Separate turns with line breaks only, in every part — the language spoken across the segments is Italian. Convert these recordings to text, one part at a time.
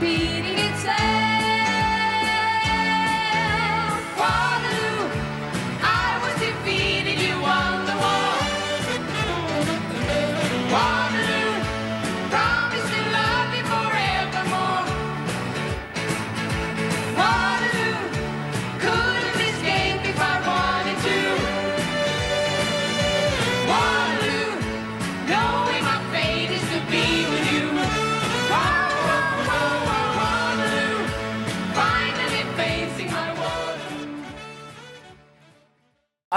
beating.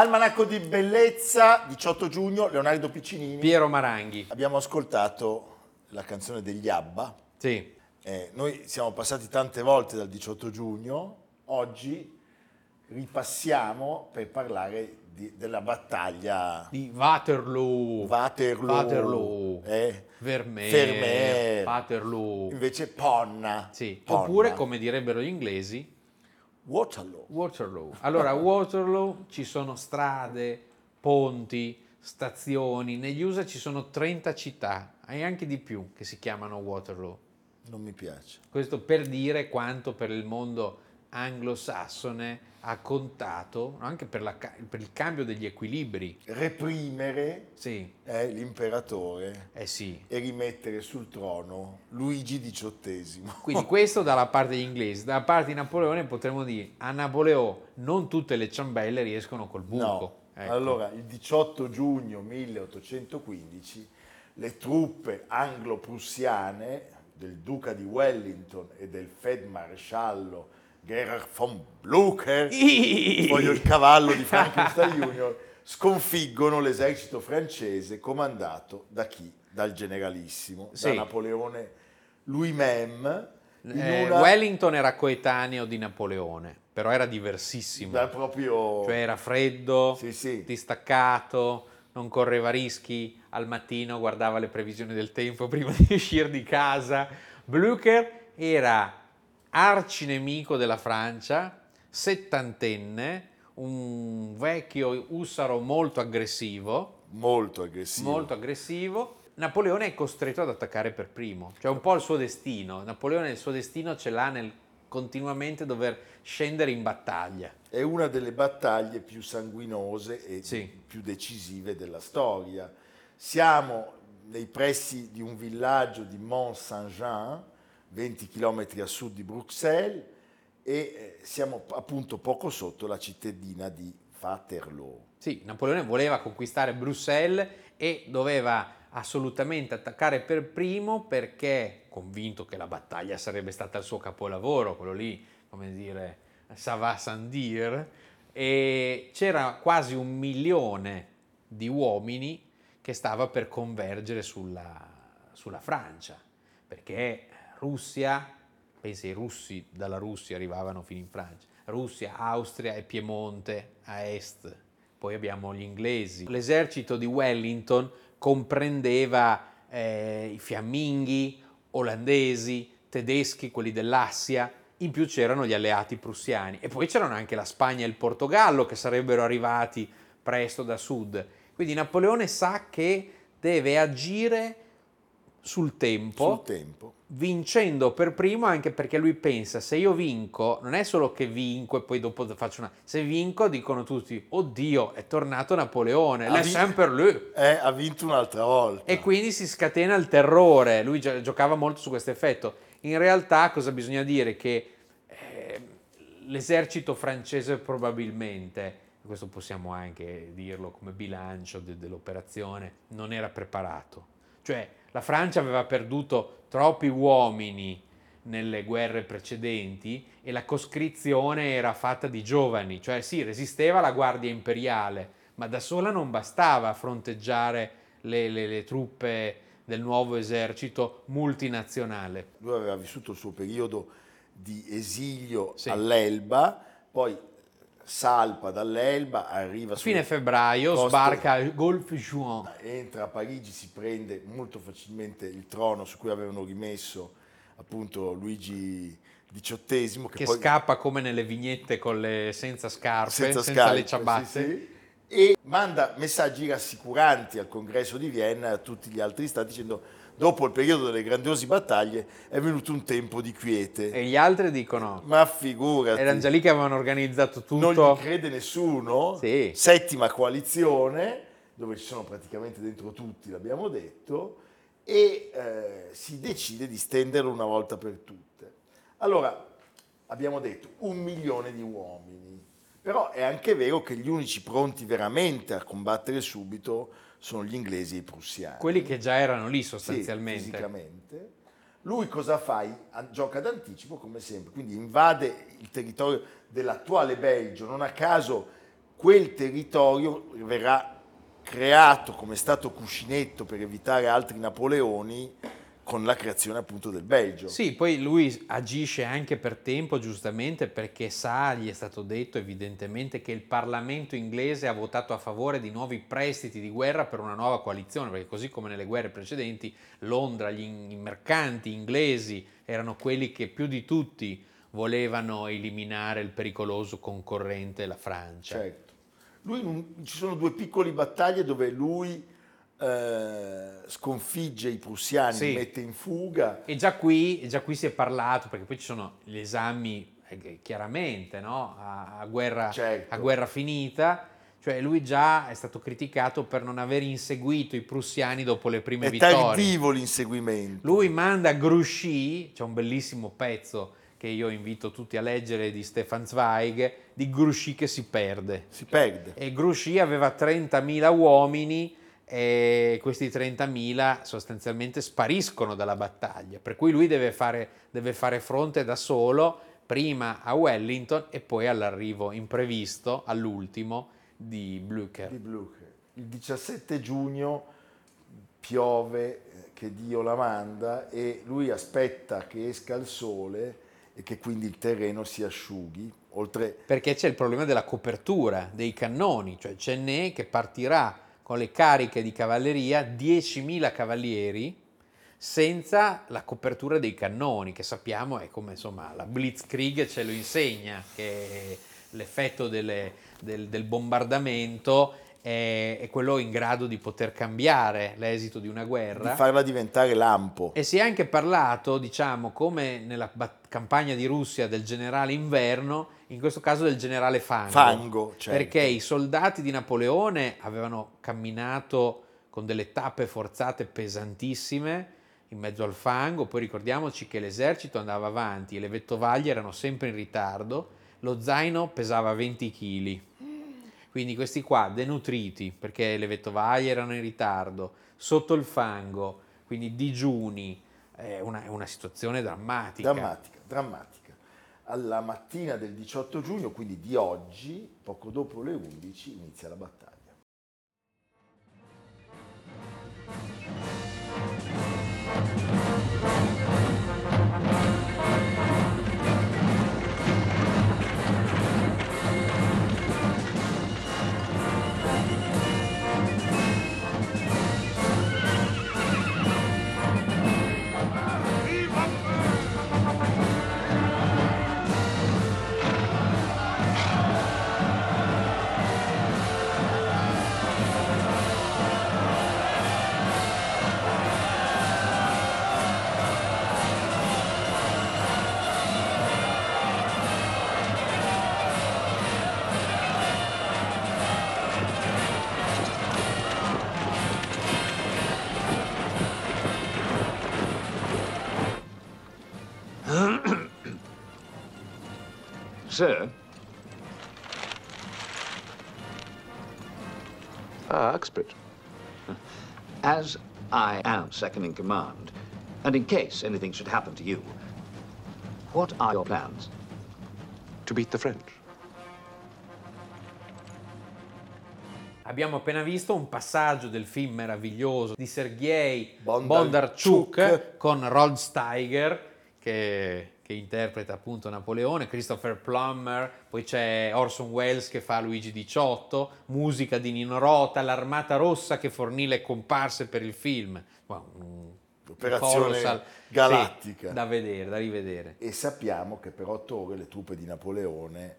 Almanacco di Bellezza, 18 giugno, Leonardo Piccinini.
Piero Maranghi.
Abbiamo ascoltato la canzone degli Abba.
Sì,
Eh, noi siamo passati tante volte dal 18 giugno, oggi ripassiamo per parlare di- della battaglia
di Waterloo,
Waterloo,
Waterloo,
eh,
Vermeer,
Vermeer.
Waterloo.
invece Ponna,
Sì,
Ponna.
oppure come direbbero gli inglesi,
Waterloo.
Waterloo. Allora, a Waterloo ci sono strade, ponti, stazioni, negli USA ci sono 30 città, e anche di più, che si chiamano Waterloo.
Non mi piace.
Questo per dire quanto per il mondo anglosassone ha contato, anche per, la per il cambio degli equilibri.
Reprimere
Sì,
l'imperatore
eh sì.
e rimettere sul trono Luigi XVIII.
Quindi questo dalla parte degli inglesi, dalla parte di Napoleone potremmo dire a Napoleone non tutte le ciambelle riescono col buco.
No,
Ecco.
allora il 18 giugno 1815 le truppe anglo-prussiane del duca di Wellington e del feldmaresciallo Gerhard von Blücher, voglio il cavallo di Frankenstein Junior, sconfiggono l'esercito francese comandato da chi? Dal generalissimo,
Sì.
da Napoleone lui-même,
Eh,
una-
Wellington era coetaneo di Napoleone, però era diversissimo.
da proprio...
Cioè era freddo,
Sì, sì.
distaccato, non correva rischi, al mattino guardava le previsioni del tempo prima di uscire di casa. Blücher era arcinemico della Francia, settantenne, un vecchio ussaro molto aggressivo,
molto aggressivo.
molto aggressivo. Napoleone è costretto ad attaccare per primo, cioè un po' il suo destino. Napoleone il suo destino ce l'ha nel continuamente dover scendere in battaglia.
È una delle battaglie più sanguinose e
Sì.
più decisive della storia. Siamo nei pressi di un villaggio di Mont Saint-Jean, 20 km a sud di Bruxelles, e eh, siamo appunto poco sotto la cittadina di Waterloo.
Sì, Napoleone voleva conquistare Bruxelles e doveva assolutamente attaccare per primo perché, convinto che la battaglia sarebbe stata il suo capolavoro, quello lì, come dire, ça va sans dire, e c'era quasi un milione di uomini che stava per convergere sulla, sulla Francia, perché Russia, pensa i russi dalla Russia arrivavano fino in Francia, Russia, Austria e Piemonte a est, poi abbiamo gli inglesi. L'esercito di Wellington comprendeva eh, i fiamminghi, olandesi, tedeschi, quelli dell'Assia, in più c'erano gli alleati prussiani e poi c'erano anche la Spagna e il Portogallo che sarebbero arrivati presto da sud. Quindi Napoleone sa che deve agire sul tempo,
Sul tempo.
vincendo per primo anche perché lui pensa se io vinco non è solo che vinco e poi dopo faccio una se vinco dicono tutti oddio è tornato Napoleone
Ha vi-
sempre lui.
Eh, ha vinto un'altra volta.
e quindi si scatena il terrore. Lui gio- giocava molto su questo effetto. In realtà cosa bisogna dire? Che eh, l'esercito francese probabilmente questo possiamo anche dirlo come bilancio de- dell'operazione non era preparato. Cioè la Francia aveva perduto troppi uomini nelle guerre precedenti e la coscrizione era fatta di giovani, cioè sì, resisteva la guardia imperiale, ma da sola non bastava a fronteggiare le, le- le truppe del nuovo esercito multinazionale.
Lui aveva vissuto il suo periodo di esilio
Sì.
all'Elba, poi salpa dall'Elba, arriva
A
su-
fine febbraio
coste-
sbarca al Golfe Juan.
entra a Parigi, si prende molto facilmente il trono su cui avevano rimesso appunto Luigi XVIII, che,
che
poi
scappa come nelle vignette con le, senza scarpe, senza,
scarpe,
le ciabatte.
sì, sì. e manda messaggi rassicuranti al congresso di Vienna e a tutti gli altri stati dicendo dopo il periodo delle grandiose battaglie è venuto un tempo di quiete.
E gli altri dicono,
Ma figurati,
erano già lì che avevano organizzato
non
tutto.
gli crede nessuno,
Sì.
settima coalizione, dove ci sono praticamente dentro tutti, l'abbiamo detto, e eh, si decide di stenderlo una volta per tutte. Allora, abbiamo detto un milione di uomini, però è anche vero che gli unici pronti veramente a combattere subito sono gli inglesi e i prussiani.
Quelli che già erano lì
Sì,
sostanzialmente.
fisicamente. Lui cosa fa? Gioca d'anticipo come sempre, quindi invade il territorio dell'attuale Belgio. Non a caso quel territorio verrà creato come stato cuscinetto per evitare altri Napoleoni con la creazione appunto del Belgio.
Sì, poi lui agisce anche per tempo, giustamente, perché sa, gli è stato detto evidentemente che il Parlamento inglese ha votato a favore di nuovi prestiti di guerra per una nuova coalizione, perché così come nelle guerre precedenti, Londra, gli i mercanti inglesi erano quelli che più di tutti volevano eliminare il pericoloso concorrente, la Francia.
Certo. Lui ci sono due piccole battaglie dove lui eh, sconfigge i prussiani,
Sì.
li mette in fuga.
E già qui, già qui si è parlato, perché poi ci sono gli esami, eh, chiaramente, no? a, a guerra,
Certo.
a guerra finita, cioè lui già è stato criticato per non aver inseguito i prussiani dopo le prime
È
vittorie.
tardivo l'inseguimento.
Lui manda Grouchy, c'è un bellissimo pezzo che io invito tutti a leggere di Stefan Zweig, di Grouchy che si perde.
si perde.
E Grouchy aveva 30.000 uomini e questi 30.000 sostanzialmente spariscono dalla battaglia, per cui lui deve fare, deve fare fronte da solo prima a Wellington e poi all'arrivo imprevisto, all'ultimo, di Blücher.
di Blucher. Il 17 giugno piove, eh, che Dio la manda, e lui aspetta che esca il sole e che quindi il terreno si asciughi. Oltre
Perché c'è il problema della copertura dei cannoni, cioè Cennè che partirà con le cariche di cavalleria, 10.000 cavalieri, senza la copertura dei cannoni, che sappiamo è come insomma la Blitzkrieg ce lo insegna, che l'effetto delle- del, del bombardamento è, è quello in grado di poter cambiare l'esito di una
di
guerra.
farla diventare lampo.
E si è anche parlato, diciamo, come nella bat- campagna di Russia del generale inverno, in questo caso del generale Fango.
Fango, certo.
Perché i soldati di Napoleone avevano camminato con delle tappe forzate pesantissime in mezzo al fango, poi ricordiamoci che l'esercito andava avanti e le vettovaglie erano sempre in ritardo, lo zaino pesava 20 kg. Quindi questi qua denutriti perché le vettovaglie erano in ritardo, sotto il fango, quindi digiuni, è una, è una situazione drammatica.
Drammatica, drammatica. Alla mattina del 18 giugno, quindi di oggi, poco dopo le 11, inizia la battaglia.
Sir? Ah, Uxbridge. As I am second in command, and in case anything should happen to you, what are your plans?
To beat the French.
Abbiamo appena visto un passaggio del film meraviglioso di Sergei
Bondarchuk.
Bondarchuk con Rod Steiger che, che interpreta appunto Napoleone, Christopher Plummer, poi c'è Orson Welles che fa Luigi XVIII, musica di Nino Rota, l'Armata Rossa che fornì le comparse per il film. Wow,
Operazione
colossal-
galattica.
Sì, da vedere, da rivedere.
E sappiamo che per otto ore le truppe di Napoleone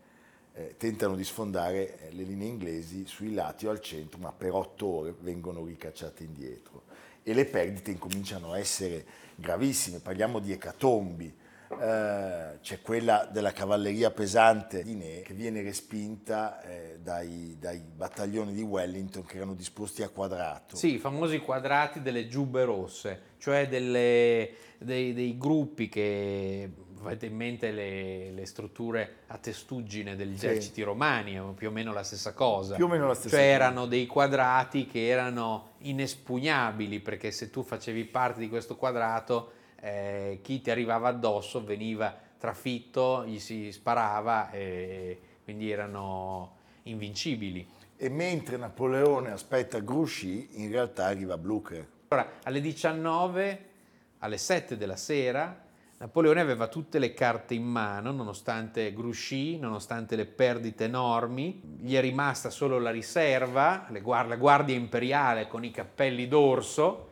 eh, tentano di sfondare eh, le linee inglesi sui lati o al centro, ma per otto ore vengono ricacciate indietro. E le perdite incominciano a essere gravissime, parliamo di ecatombi. Eh, c'è quella della cavalleria pesante di Ne che viene respinta eh, dai, dai battaglioni di Wellington che erano disposti a quadrato.
Sì, i famosi quadrati delle giubbe rosse, cioè delle- dei, dei gruppi che avete in mente le, le strutture a testuggine degli
Sì.
eserciti romani, è più o meno la stessa cosa.
Più o meno la stessa
Cioè
cosa.
erano dei quadrati che erano inespugnabili perché se tu facevi parte di questo quadrato eh, chi ti arrivava addosso veniva trafitto, gli si sparava e quindi erano invincibili.
E mentre Napoleone aspetta Grouchy, in realtà arriva Blucher.
Allora, alle 19, alle 7 della sera, Napoleone aveva tutte le carte in mano, nonostante Grouchy, nonostante le perdite enormi. Gli è rimasta solo la riserva, la guardia imperiale con i cappelli d'orso.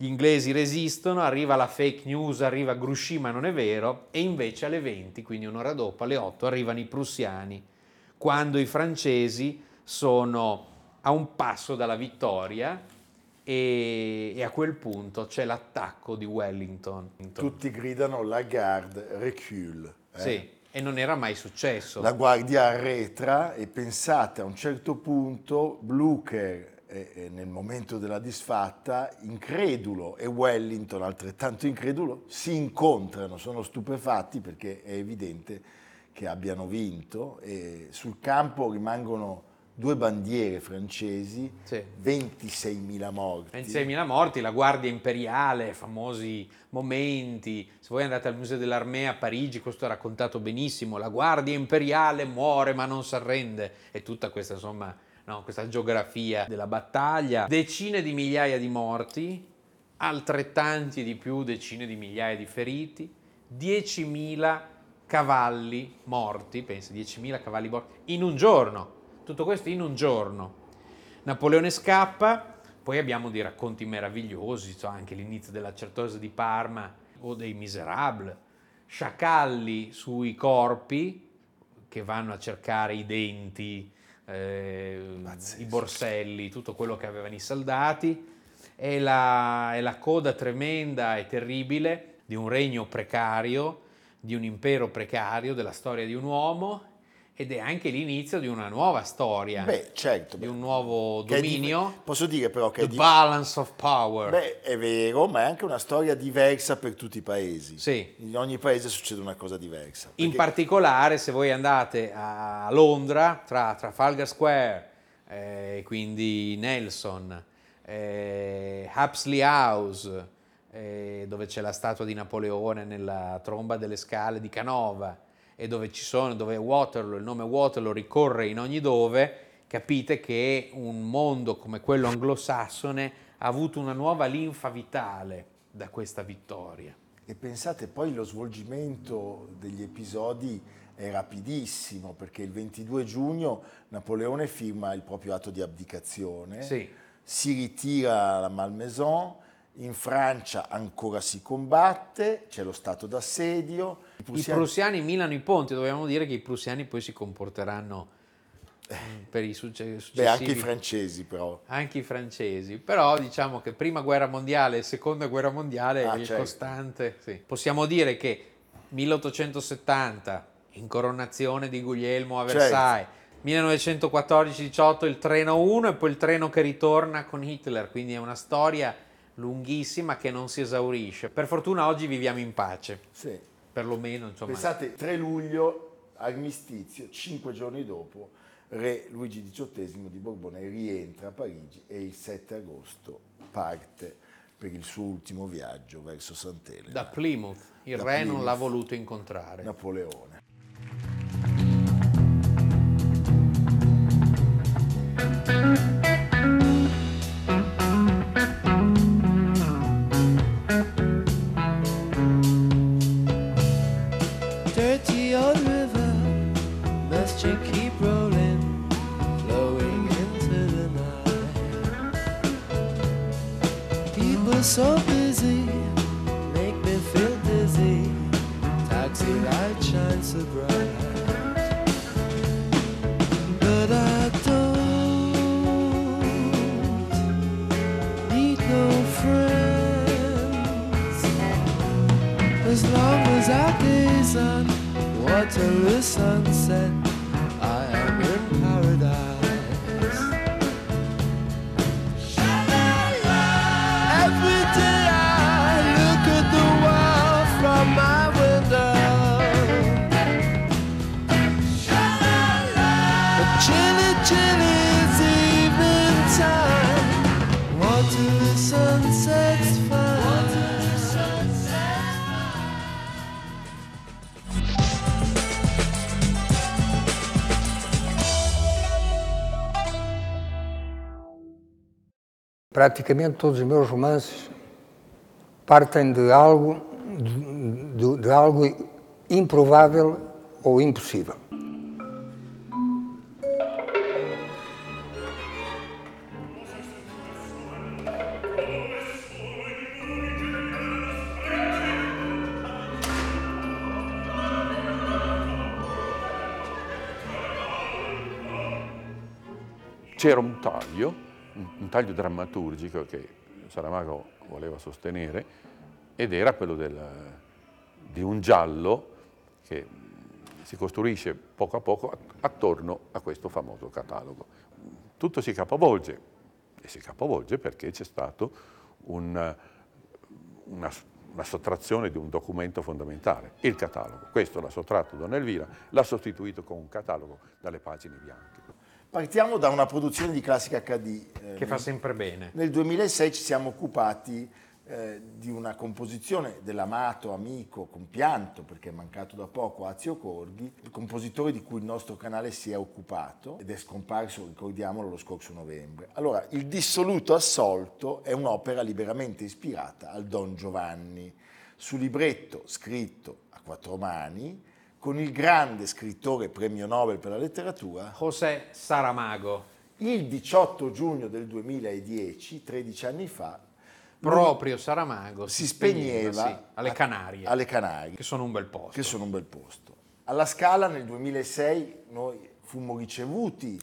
Gli inglesi resistono, arriva la fake news, arriva Grouchy, ma non è vero. E invece alle 20, quindi un'ora dopo, alle 8, arrivano i prussiani, quando i francesi sono a un passo dalla vittoria e, e a quel punto c'è l'attacco di Wellington.
Tutti gridano la garde recule. eh.
Sì, e non era mai successo.
La guardia arretra e pensate a un certo punto Blucher eh, nel momento della disfatta, incredulo e Wellington altrettanto incredulo, si incontrano, sono stupefatti perché è evidente che abbiano vinto e sul campo rimangono due bandiere francesi,
Sì.
26.000 morti.
26.000 morti, la Guardia Imperiale, famosi momenti. Se voi andate al Museo dell'Armée a Parigi, questo è raccontato benissimo. La Guardia Imperiale muore ma non si arrende. E tutta questa, insomma, no, questa geografia della battaglia. Decine di migliaia di morti, altrettanti di più, decine di migliaia di feriti, 10.000 cavalli morti, pensa, 10.000 cavalli morti in un giorno. Tutto questo in un giorno. Napoleone scappa, poi abbiamo dei racconti meravigliosi, so, anche l'inizio della Certosa di Parma o dei Miserables, sciacalli sui corpi che vanno a cercare i denti, eh, i borselli, tutto quello che avevano i soldati. È la, è la coda tremenda e terribile di un regno precario, di un impero precario, della storia di un uomo ed è anche l'inizio di una nuova storia,
Beh, certo.
di un nuovo
è di-
dominio,
posso dire però che
the
di-
balance of power.
Beh, è vero, ma è anche una storia diversa per tutti i paesi.
Sì.
In ogni paese succede una cosa diversa.
In
perché-
particolare, se voi andate a Londra, tra Trafalgar Square, eh, quindi Nelson, eh, Hapsley House, eh, dove c'è la statua di Napoleone nella tromba delle scale di Canova, e dove ci sono, dove Waterloo, il nome Waterloo ricorre in ogni dove, capite che un mondo come quello anglosassone ha avuto una nuova linfa vitale da questa vittoria.
E pensate poi lo svolgimento degli episodi è rapidissimo perché il 22 giugno Napoleone firma il proprio atto di abdicazione,
Sì.
si ritira alla Malmaison, in Francia ancora si combatte, c'è lo stato d'assedio.
I
prussiani-
prussiani minano i ponti, dobbiamo dire che i prussiani poi si comporteranno mm, per i succe- successivi.
Beh, anche i francesi però.
anche i francesi, però diciamo che prima guerra mondiale e seconda guerra mondiale
Ah,
è
certo.
costante. sì. Possiamo dire che 1870, incoronazione di Guglielmo a
Certo.
Versailles, 1914-18 il treno 1 e poi il treno che ritorna con Hitler, quindi è una storia lunghissima che non si esaurisce. Per fortuna oggi viviamo in pace,
Sì.
perlomeno insomma.
Pensate, 3 luglio, armistizio, 5 giorni dopo re Luigi XVIII di Borbone rientra a Parigi e il 7 agosto parte per il suo ultimo viaggio verso Sant'Elena.
Da Plymouth. Il
Da
re non
Plymouth.
l'ha voluto incontrare.
Napoleone.
as long as our days on water the sunset.
Praticamente todos os meus romances partem de algo, de, de- de algo improvável ou impossível.
C'era un taglio, un taglio drammaturgico che Saramago voleva sostenere ed era quello del- di un giallo che si costruisce poco a poco attorno a questo famoso catalogo. Tutto si capovolge e si capovolge perché c'è stato un- una, una sottrazione di un documento fondamentale, il catalogo. Questo l'ha sottratto Don Elvira, l'ha sostituito con un catalogo dalle pagine bianche.
Partiamo da una produzione di Classica HD. eh,
Che fa sempre bene.
Nel 2006 ci siamo occupati eh, di una composizione dell'amato amico, compianto perché è mancato da poco, Azio Corghi, il compositore di cui il nostro canale si è occupato ed è scomparso, ricordiamolo, lo scorso novembre. Allora, Il dissoluto assolto è un'opera liberamente ispirata al Don Giovanni, su libretto scritto a quattro mani con il grande scrittore premio Nobel per la letteratura
José Saramago,
il 18 giugno del 2010, 13 anni fa,
proprio Saramago,
si spegneva
sì, alle
a-
Canarie,
alle Canarie,
che sono un bel posto.
che sono un bel posto. Alla Scala nel 2006 noi fummo ricevuti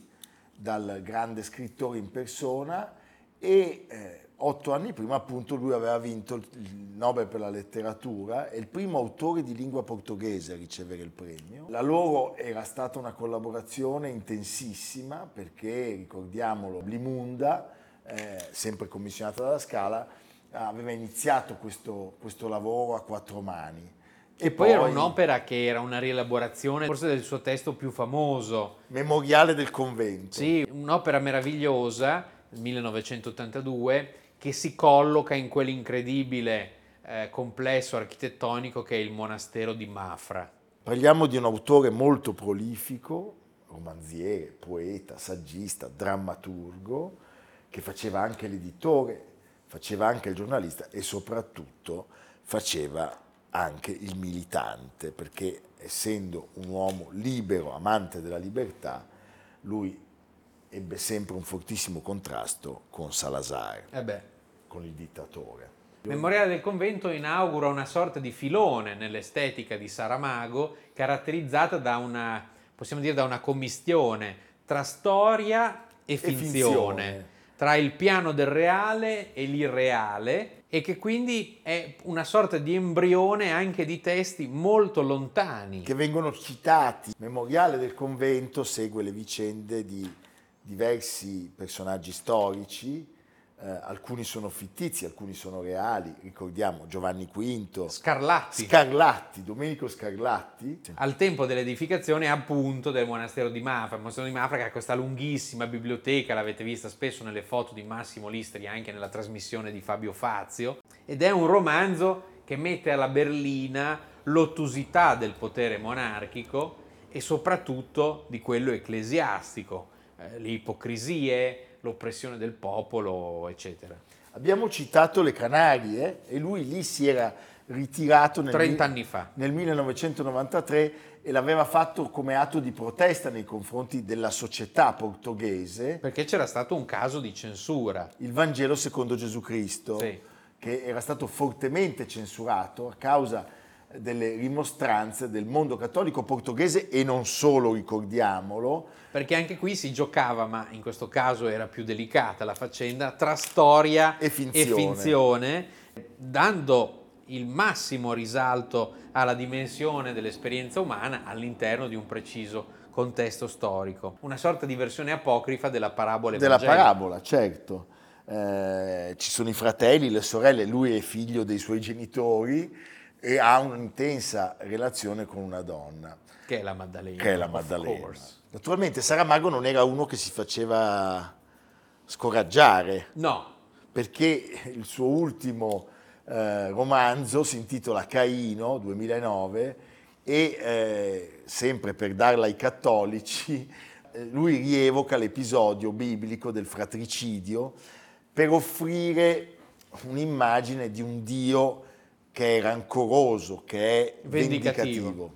dal grande scrittore in persona e eh, otto anni prima appunto lui aveva vinto il Nobel per la letteratura, è il primo autore di lingua portoghese a ricevere il premio. La loro era stata una collaborazione intensissima perché, ricordiamolo, Blimunda, eh, sempre commissionata dalla Scala, aveva iniziato questo, questo lavoro a quattro mani.
E poi era un'opera che era una rielaborazione forse del suo testo più famoso.
Memoriale del convento.
Sì, un'opera meravigliosa, 1982, che si colloca in quell'incredibile eh, complesso architettonico che è il monastero di Mafra.
Parliamo di un autore molto prolifico, romanziere, poeta, saggista, drammaturgo, che faceva anche l'editore, faceva anche il giornalista e soprattutto faceva anche il militante, perché essendo un uomo libero, amante della libertà, lui ebbe sempre un fortissimo contrasto con Salazar,
Eh beh,
con il dittatore.
Memoriale del convento inaugura una sorta di filone nell'estetica di Saramago, caratterizzata da una, possiamo dire, da una commistione tra storia e finzione,
finzione.
tra il piano del reale e l'irreale, e che quindi è una sorta di embrione anche di testi molto lontani.
che vengono citati. Memoriale del convento segue le vicende di diversi personaggi storici, eh, alcuni sono fittizi, alcuni sono reali, ricordiamo Giovanni V,
Scarlatti.
Scarlatti, Domenico Scarlatti,
al tempo dell'edificazione appunto del monastero di Mafra, il monastero di Mafra che ha questa lunghissima biblioteca, l'avete vista spesso nelle foto di Massimo Listri, anche nella trasmissione di Fabio Fazio, ed è un romanzo che mette alla berlina l'ottusità del potere monarchico e soprattutto di quello ecclesiastico, eh, le ipocrisie, l'oppressione del popolo, eccetera.
Abbiamo citato le Canarie e lui lì si era ritirato nel,
30
mil-
anni fa.
nel 1993 e l'aveva fatto come atto di protesta nei confronti della società portoghese,
Perché c'era stato un caso di censura.
il Vangelo secondo Gesù Cristo,
Sì.
che era stato fortemente censurato a causa delle rimostranze del mondo cattolico portoghese e non solo, ricordiamolo,
Perché anche qui si giocava, ma in questo caso era più delicata la faccenda, tra storia
E finzione.
finzione, dando il massimo risalto alla dimensione dell'esperienza umana all'interno di un preciso contesto storico. Una sorta di versione apocrifa della parabola
della
evangelica.
parabola, certo. Eh, ci sono i fratelli, le sorelle, lui è figlio dei suoi genitori e ha un'intensa relazione con una donna,
Che è la Maddalena.
che è la Maddalena. Naturalmente Saramago non era uno che si faceva scoraggiare,
No,
perché il suo ultimo eh, romanzo si intitola Caino, 2009, e eh, sempre per darla ai cattolici, eh, lui rievoca l'episodio biblico del fratricidio per offrire un'immagine di un Dio che è rancoroso, che è
Vendicativo.
vendicativo.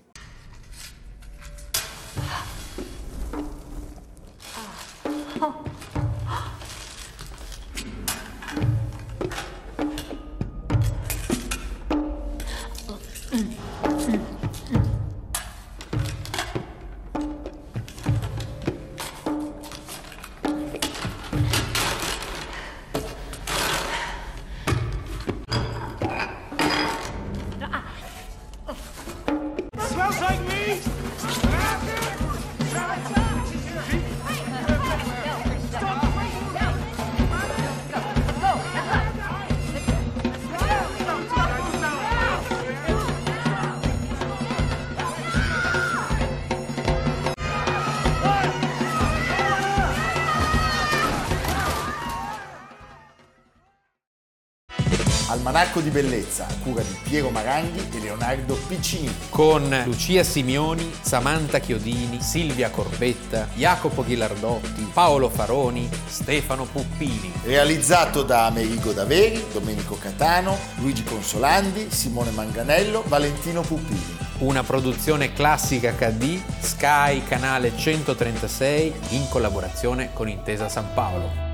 Almanacco di bellezza, a cura di Piero Maranghi e Leonardo Piccini.
con Lucia Simioni, Samantha Chiodini, Silvia Corbetta, Jacopo Ghilardotti, Paolo Faroni, Stefano Puppini.
Realizzato da Amerigo Daveri, Domenico Catano, Luigi Consolandi, Simone Manganello, Valentino Puppini.
Una produzione classica HD, Sky Canale 136 in collaborazione con Intesa San Paolo.